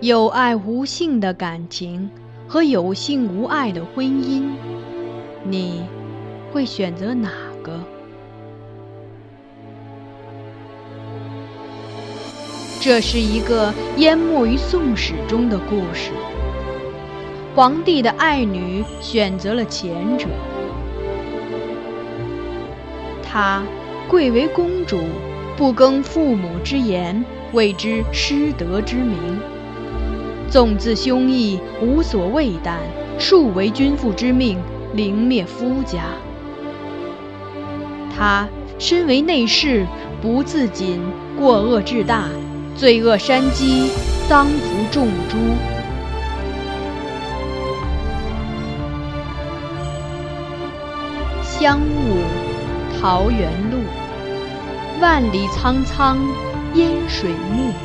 有爱无性的感情和有性无爱的婚姻，你会选择哪个？这是一个淹没于《宋史》中的故事。皇帝的爱女选择了前者，她贵为公主，不更父母之言，谓之失德之名。纵自兄义，无所畏惮，数为君父之命，凌灭夫家。他身为内侍，不自谨，过恶至大，罪恶山积，丧服众诛。香雾，桃源路，万里苍苍，烟水暮。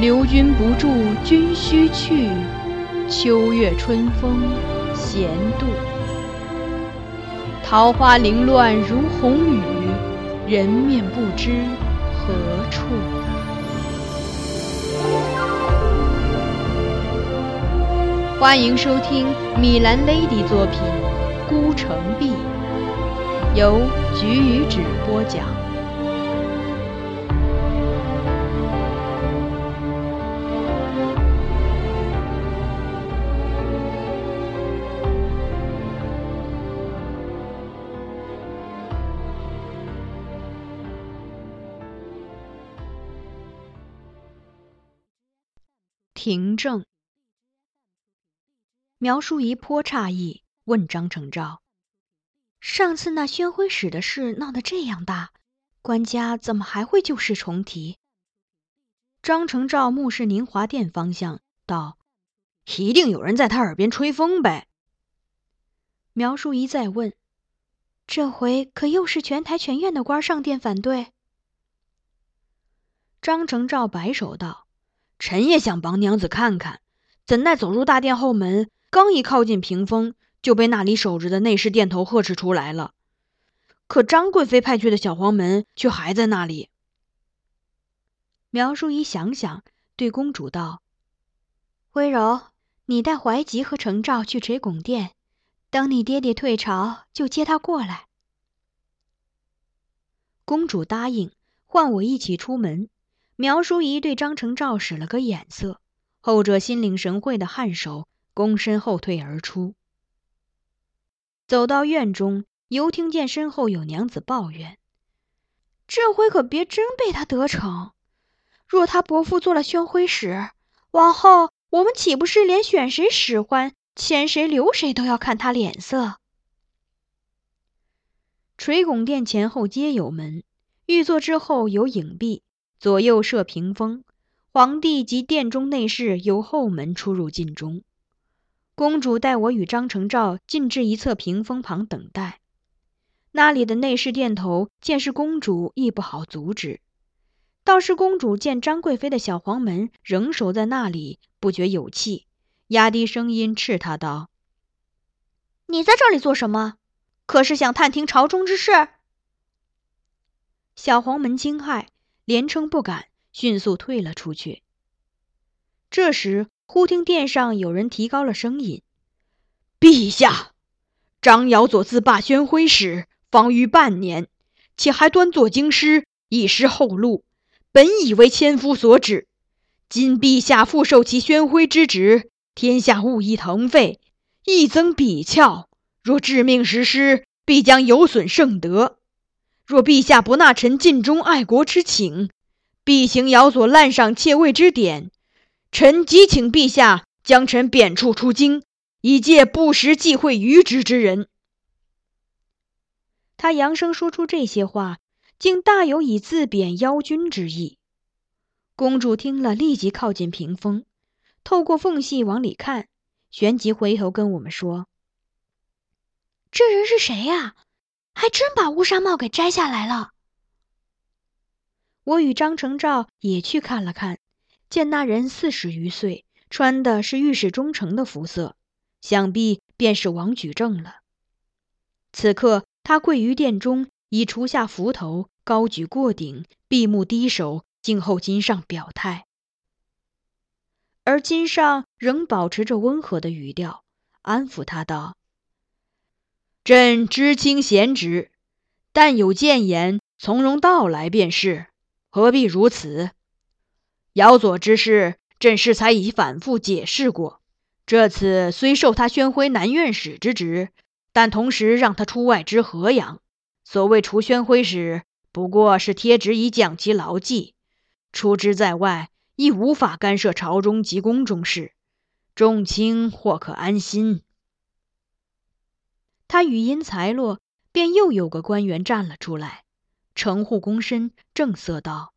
留君不住，君须去。秋月春风闲度，桃花凌乱如红雨，人面不知何处。欢迎收听米兰 Lady 作品《孤城闭》，由菊与纸播讲。凭证，苗淑仪颇诧异，问张承照：“上次那宣徽使的事闹得这样大，官家怎么还会旧事重提？”张承照目视宁华殿方向，道：“一定有人在他耳边吹风呗。”苗淑仪再问：“这回可又是全台全院的官上殿反对？”张承照摆手道。臣也想帮娘子看看，怎奈走入大殿后门，刚一靠近屏风，就被那里守着的内侍殿头呵斥出来了。可张贵妃派去的小黄门却还在那里。苗淑仪想想，对公主道：“温柔，你带怀吉和程照去垂拱殿，等你爹爹退朝，就接他过来。”公主答应，唤我一起出门。苗淑仪对张成照使了个眼色，后者心领神会的颔首，躬身后退而出。走到院中，犹听见身后有娘子抱怨：“这回可别真被他得逞！若他伯父做了宣徽使，往后我们岂不是连选谁使唤、牵谁留谁都要看他脸色？”垂拱殿前后皆有门，御座之后有影壁。左右设屏风，皇帝及殿中内侍由后门出入禁中。公主带我与张承照进至一侧屏风旁等待。那里的内侍殿头见是公主，亦不好阻止。倒是公主见张贵妃的小黄门仍守在那里，不觉有气，压低声音斥他道：“你在这里做什么？可是想探听朝中之事？”小黄门惊骇。连称不敢，迅速退了出去。这时，忽听殿上有人提高了声音：“陛下，张瑶佐自罢宣徽使，方逾半年，且还端坐京师，以失后路。本以为千夫所指，今陛下复受其宣徽之职，天下物议腾沸，亦增鄙峭。若致命实施，必将有损圣德。”若陛下不纳臣尽忠爱国之请，必行尧所滥赏窃位之典。臣急请陛下将臣贬黜出京，以戒不时忌讳愚直之人。他扬声说出这些话，竟大有以自贬妖君之意。公主听了，立即靠近屏风，透过缝隙往里看，旋即回头跟我们说：“这人是谁呀？”还真把乌纱帽给摘下来了。我与张承照也去看了看，见那人四十余岁，穿的是御史中丞的服色，想必便是王举正了。此刻他跪于殿中，已除下幞头，高举过顶，闭目低首，静候金上表态。而金上仍保持着温和的语调，安抚他道：“朕知卿贤侄，但有谏言，从容道来便是，何必如此？姚左之事，朕适才已反复解释过。这次虽授他宣徽南院使之职，但同时让他出外知河阳。所谓除宣徽使，不过是贴旨以降其牢记。出之在外。”亦无法干涉朝中及宫中事，众卿或可安心。他语音才落，便又有个官员站了出来，承护躬身，正色道：“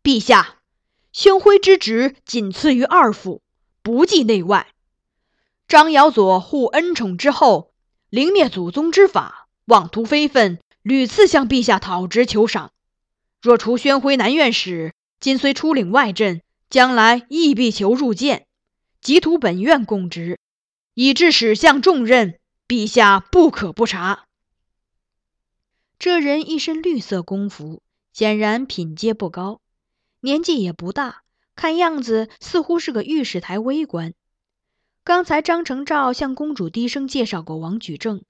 陛下，宣徽之职仅次于二府，不计内外。张尧佐护恩宠之后，凌灭祖宗之法，妄图非分，屡次向陛下讨职求赏。若除宣徽南院使，今虽出领外镇，将来亦必求入见，即图本院供职，以致史相重任，陛下不可不察。这人一身绿色宫服，显然品阶不高，年纪也不大，看样子似乎是个御史台微官。刚才张承照向公主低声介绍过王举正，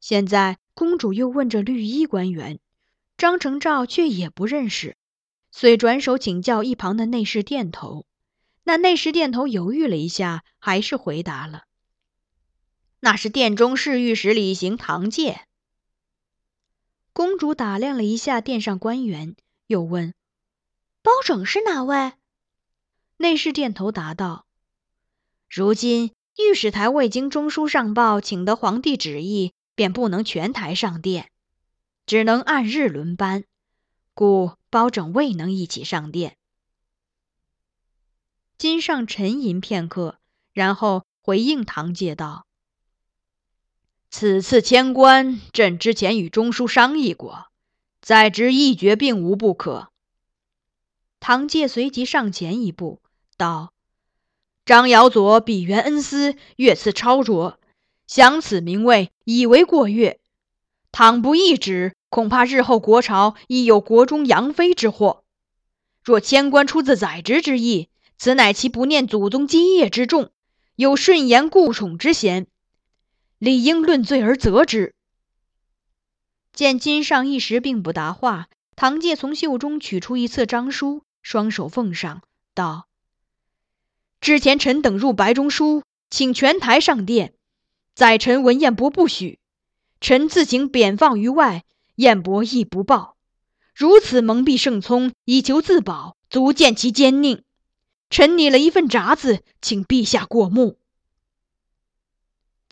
现在公主又问这绿衣官员，张承照却也不认识。遂转手请教一旁的内侍殿头，那内侍殿头犹豫了一下，还是回答了：“那是殿中侍御史李行堂介。”公主打量了一下殿上官员，又问：“包拯是哪位？”内侍殿头答道：“如今御史台未经中书上报，请得皇帝旨意，便不能全台上殿，只能按日轮班，故。”包拯未能一起上殿。金上沉吟片刻，然后回应唐介道：“此次迁官，朕之前与中书商议过，在职一决并无不可。”唐介随即上前一步道：“张尧佐比元恩司，越次超卓，享此名位已为过越。倘不一旨。”恐怕日后国朝亦有国中杨妃之祸。若迁官出自宰执之意，此乃其不念祖宗基业之重，有顺言顾宠之嫌，理应论罪而责之。见金上一时并不答话，唐介从袖中取出一册章书，双手奉上，道：“之前臣等入白中书，请全台上殿，宰臣文彦博不许，臣自行贬放于外。”燕伯亦不报，如此蒙蔽圣聪，以求自保，足见其奸佞。臣拟了一份札子，请陛下过目。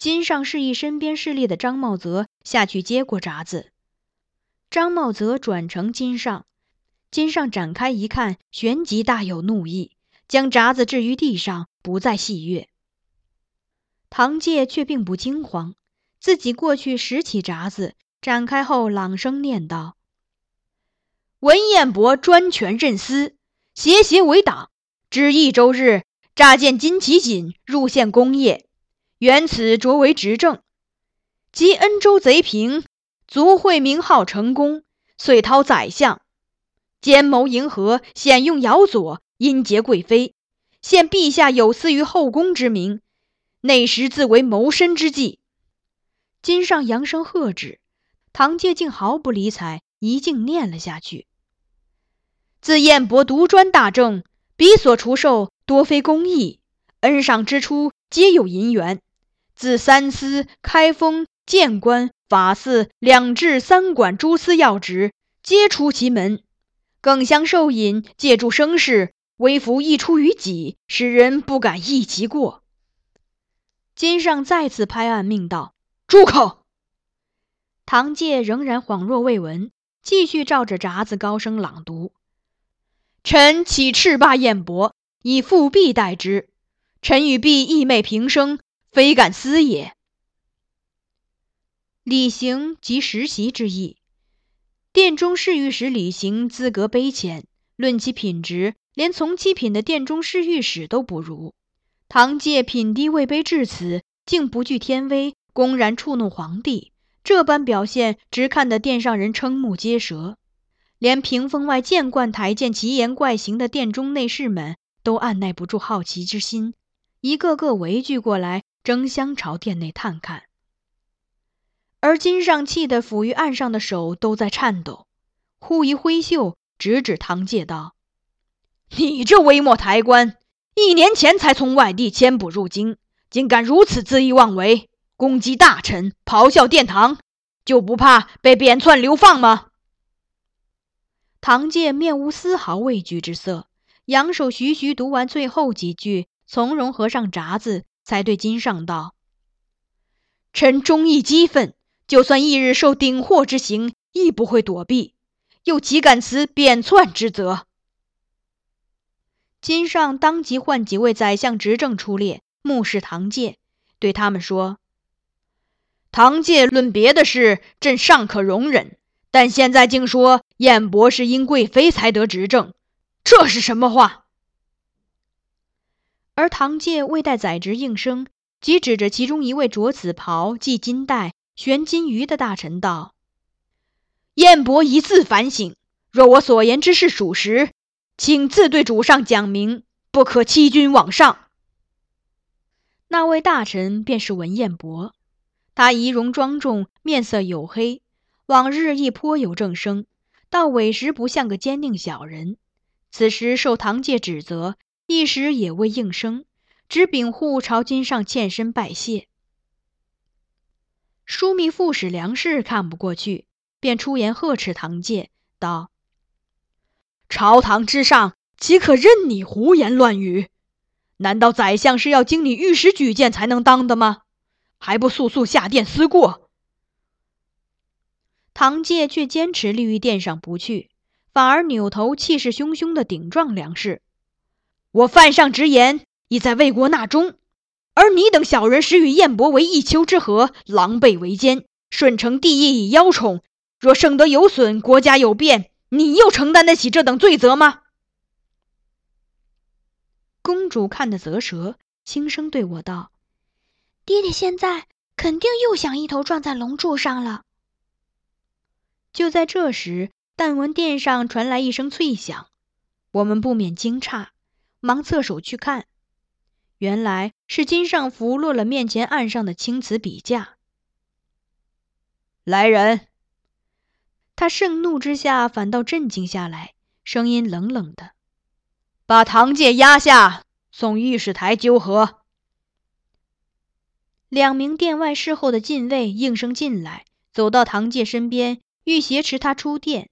金上示意身边侍立的张茂泽下去接过札子。张茂泽转呈金上，金上展开一看，旋即大有怒意，将札子置于地上，不再戏谑。唐介却并不惊慌，自己过去拾起札子。展开后，朗声念道：“文彦博专权任私，邪邪为党。至益州日，诈见金旗锦入献功业，原此着为执政。及恩州贼平，卒会名号成功，遂讨宰相，兼谋迎合，险用姚左，阴结贵妃，现陛下有司于后宫之名，内实自为谋身之计。”金上扬声喝止。唐介竟毫不理睬，一径念了下去。自燕伯独专大政，彼所除授多非公义，恩赏之初皆有银元。自三司、开封、谏官、法司两至三管诸司要职，皆出其门。更相受引，借助声势，微服亦出于己，使人不敢议其过。金上再次拍案命道：“住口！”唐介仍然恍若未闻，继续照着札子高声朗读：“臣启斥罢彦博，以复辟代之。臣与婢义昧平生，非敢私也。”李行即实习之意。殿中侍御史李行资格卑浅，论其品质，连从七品的殿中侍御史都不如。唐介品低位卑至此，竟不惧天威，公然触怒皇帝。这般表现，直看得殿上人瞠目结舌，连屏风外见惯台见奇言怪行的殿中内侍们，都按耐不住好奇之心，一个个围聚过来，争相朝殿内探看。而金上气得抚于案上的手都在颤抖，忽一挥袖，直指唐介道：“你这微末抬官，一年前才从外地迁捕入京，竟敢如此恣意妄为，攻击大臣，咆哮殿堂，就不怕被贬窜流放吗？”唐介面无丝毫畏惧之色，扬手徐徐读完最后几句，从容合上闸子，才对金上道：“臣忠义激愤。”就算翌日受顶祸之刑，亦不会躲避，又岂敢辞贬窜之责？金上当即唤几位宰相执政出列，目视唐介，对他们说：“唐介论别的事，朕尚可容忍，但现在竟说燕博是因贵妃才得执政，这是什么话？”而唐介未待宰执应声，即指着其中一位着紫袍、系金带。悬金鱼的大臣道：“燕伯一自反省，若我所言之事属实，请自对主上讲明，不可欺君罔上。”那位大臣便是文彦博，他仪容庄重，面色黝黑，往日亦颇有正声，到委实不像个奸佞小人。此时受唐介指责，一时也未应声，只禀护朝金上欠身拜谢。枢密副使梁氏看不过去，便出言呵斥唐介道：“朝堂之上，岂可任你胡言乱语？难道宰相是要经你御史举荐才能当的吗？还不速速下殿思过？”唐介却坚持立于殿上不去，反而扭头气势汹汹地顶撞梁氏：“我犯上直言，已在魏国纳忠。”而你等小人实与燕伯为一丘之貉，狼狈为奸。顺承帝意以邀宠，若圣德有损，国家有变，你又承担得起这等罪责吗？公主看得啧舌，轻声对我道：“爹爹现在肯定又想一头撞在龙柱上了。”就在这时，但闻殿上传来一声脆响，我们不免惊诧，忙侧手去看。原来是金上福落了面前案上的青瓷笔架。来人！他盛怒之下反倒镇静下来，声音冷冷的：“把唐介押下，送御史台纠合。”两名殿外侍候的禁卫应声进来，走到唐介身边，欲挟持他出殿。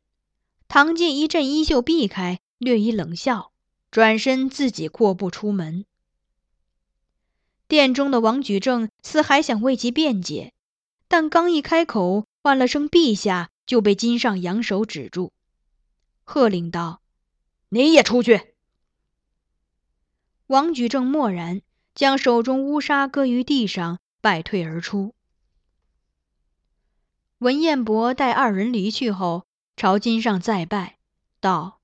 唐介一阵衣袖避开，略一冷笑，转身自己阔步出门。殿中的王举正似还想为其辩解，但刚一开口，唤了声“陛下”，就被金上扬手止住，喝令道：“你也出去。”王举正默然，将手中乌纱搁于地上，败退而出。文彦博待二人离去后，朝金上再拜，道：“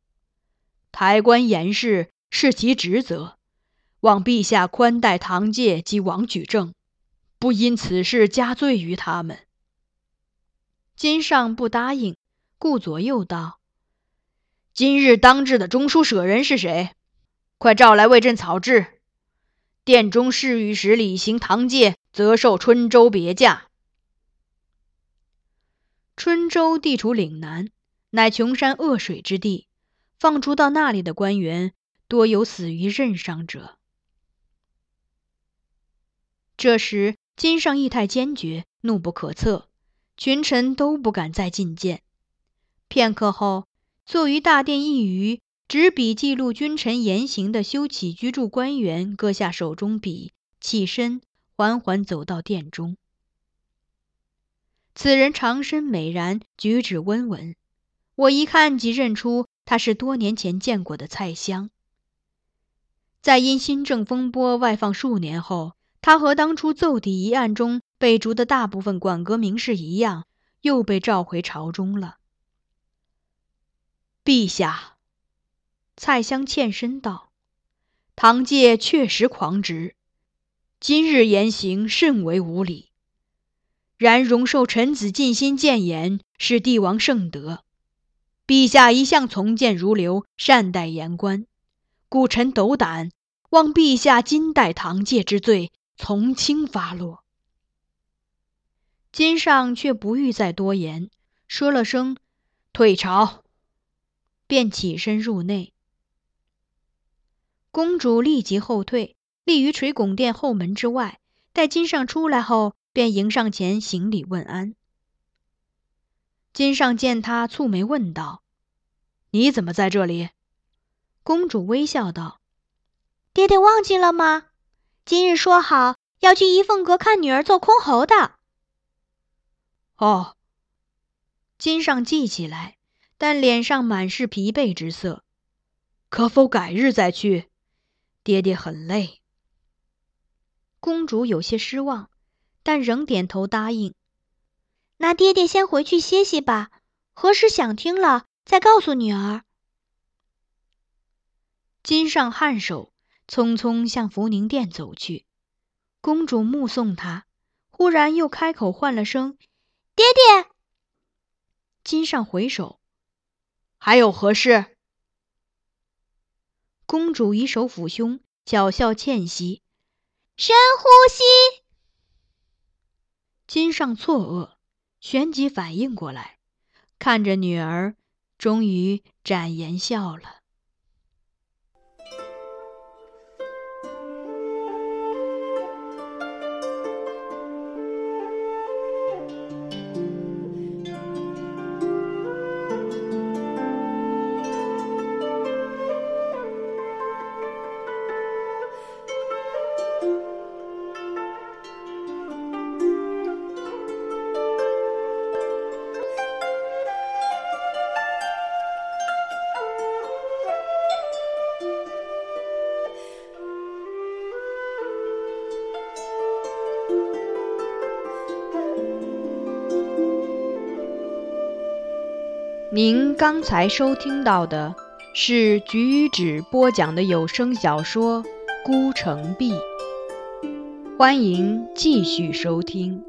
抬官严事是其职责。”望陛下宽待唐介及王举正，不因此事加罪于他们。金上不答应，顾左右道：“今日当值的中书舍人是谁？快召来为朕草制。殿中侍御史李行唐介，则受春州别驾。春州地处岭南，乃穷山恶水之地，放逐到那里的官员，多有死于任上者。”这时，金上义太坚决，怒不可测，群臣都不敢再觐见。片刻后，坐于大殿一隅，执笔记录君臣言行的修起居住官员搁下手中笔，起身缓缓走到殿中。此人长身美髯，举止温文，我一看即认出他是多年前见过的蔡襄。在因新政风波外放数年后。他和当初奏邸一案中被逐的大部分管阁名士一样，又被召回朝中了。陛下，蔡襄欠身道：“唐介确实狂直，今日言行甚为无礼。然容受臣子尽心谏言，是帝王圣德。陛下一向从谏如流，善待言官，故臣斗胆，望陛下金代堂戒之罪从轻发落。金上却不欲再多言，说了声“退朝”，便起身入内。公主立即后退，立于垂拱殿后门之外。待金上出来后，便迎上前行礼问安。金上见他，蹙眉问道：“你怎么在这里？”公主微笑道：“爹爹忘记了吗？今日说好要去怡凤阁看女儿做箜篌的。”哦，金上记起来，但脸上满是疲惫之色。可否改日再去？爹爹很累。公主有些失望，但仍点头答应。那爹爹先回去歇息吧，何时想听了再告诉女儿。金上颔首，匆匆向福宁殿走去。公主目送他，忽然又开口唤了声：“爹爹。”金上回首，还有何事？公主以手抚胸，巧笑倩兮，深呼吸。金上错愕。旋即反应过来，看着女儿，终于展颜笑了。您刚才收听到的是菊与纸播讲的有声小说《孤城闭》，欢迎继续收听。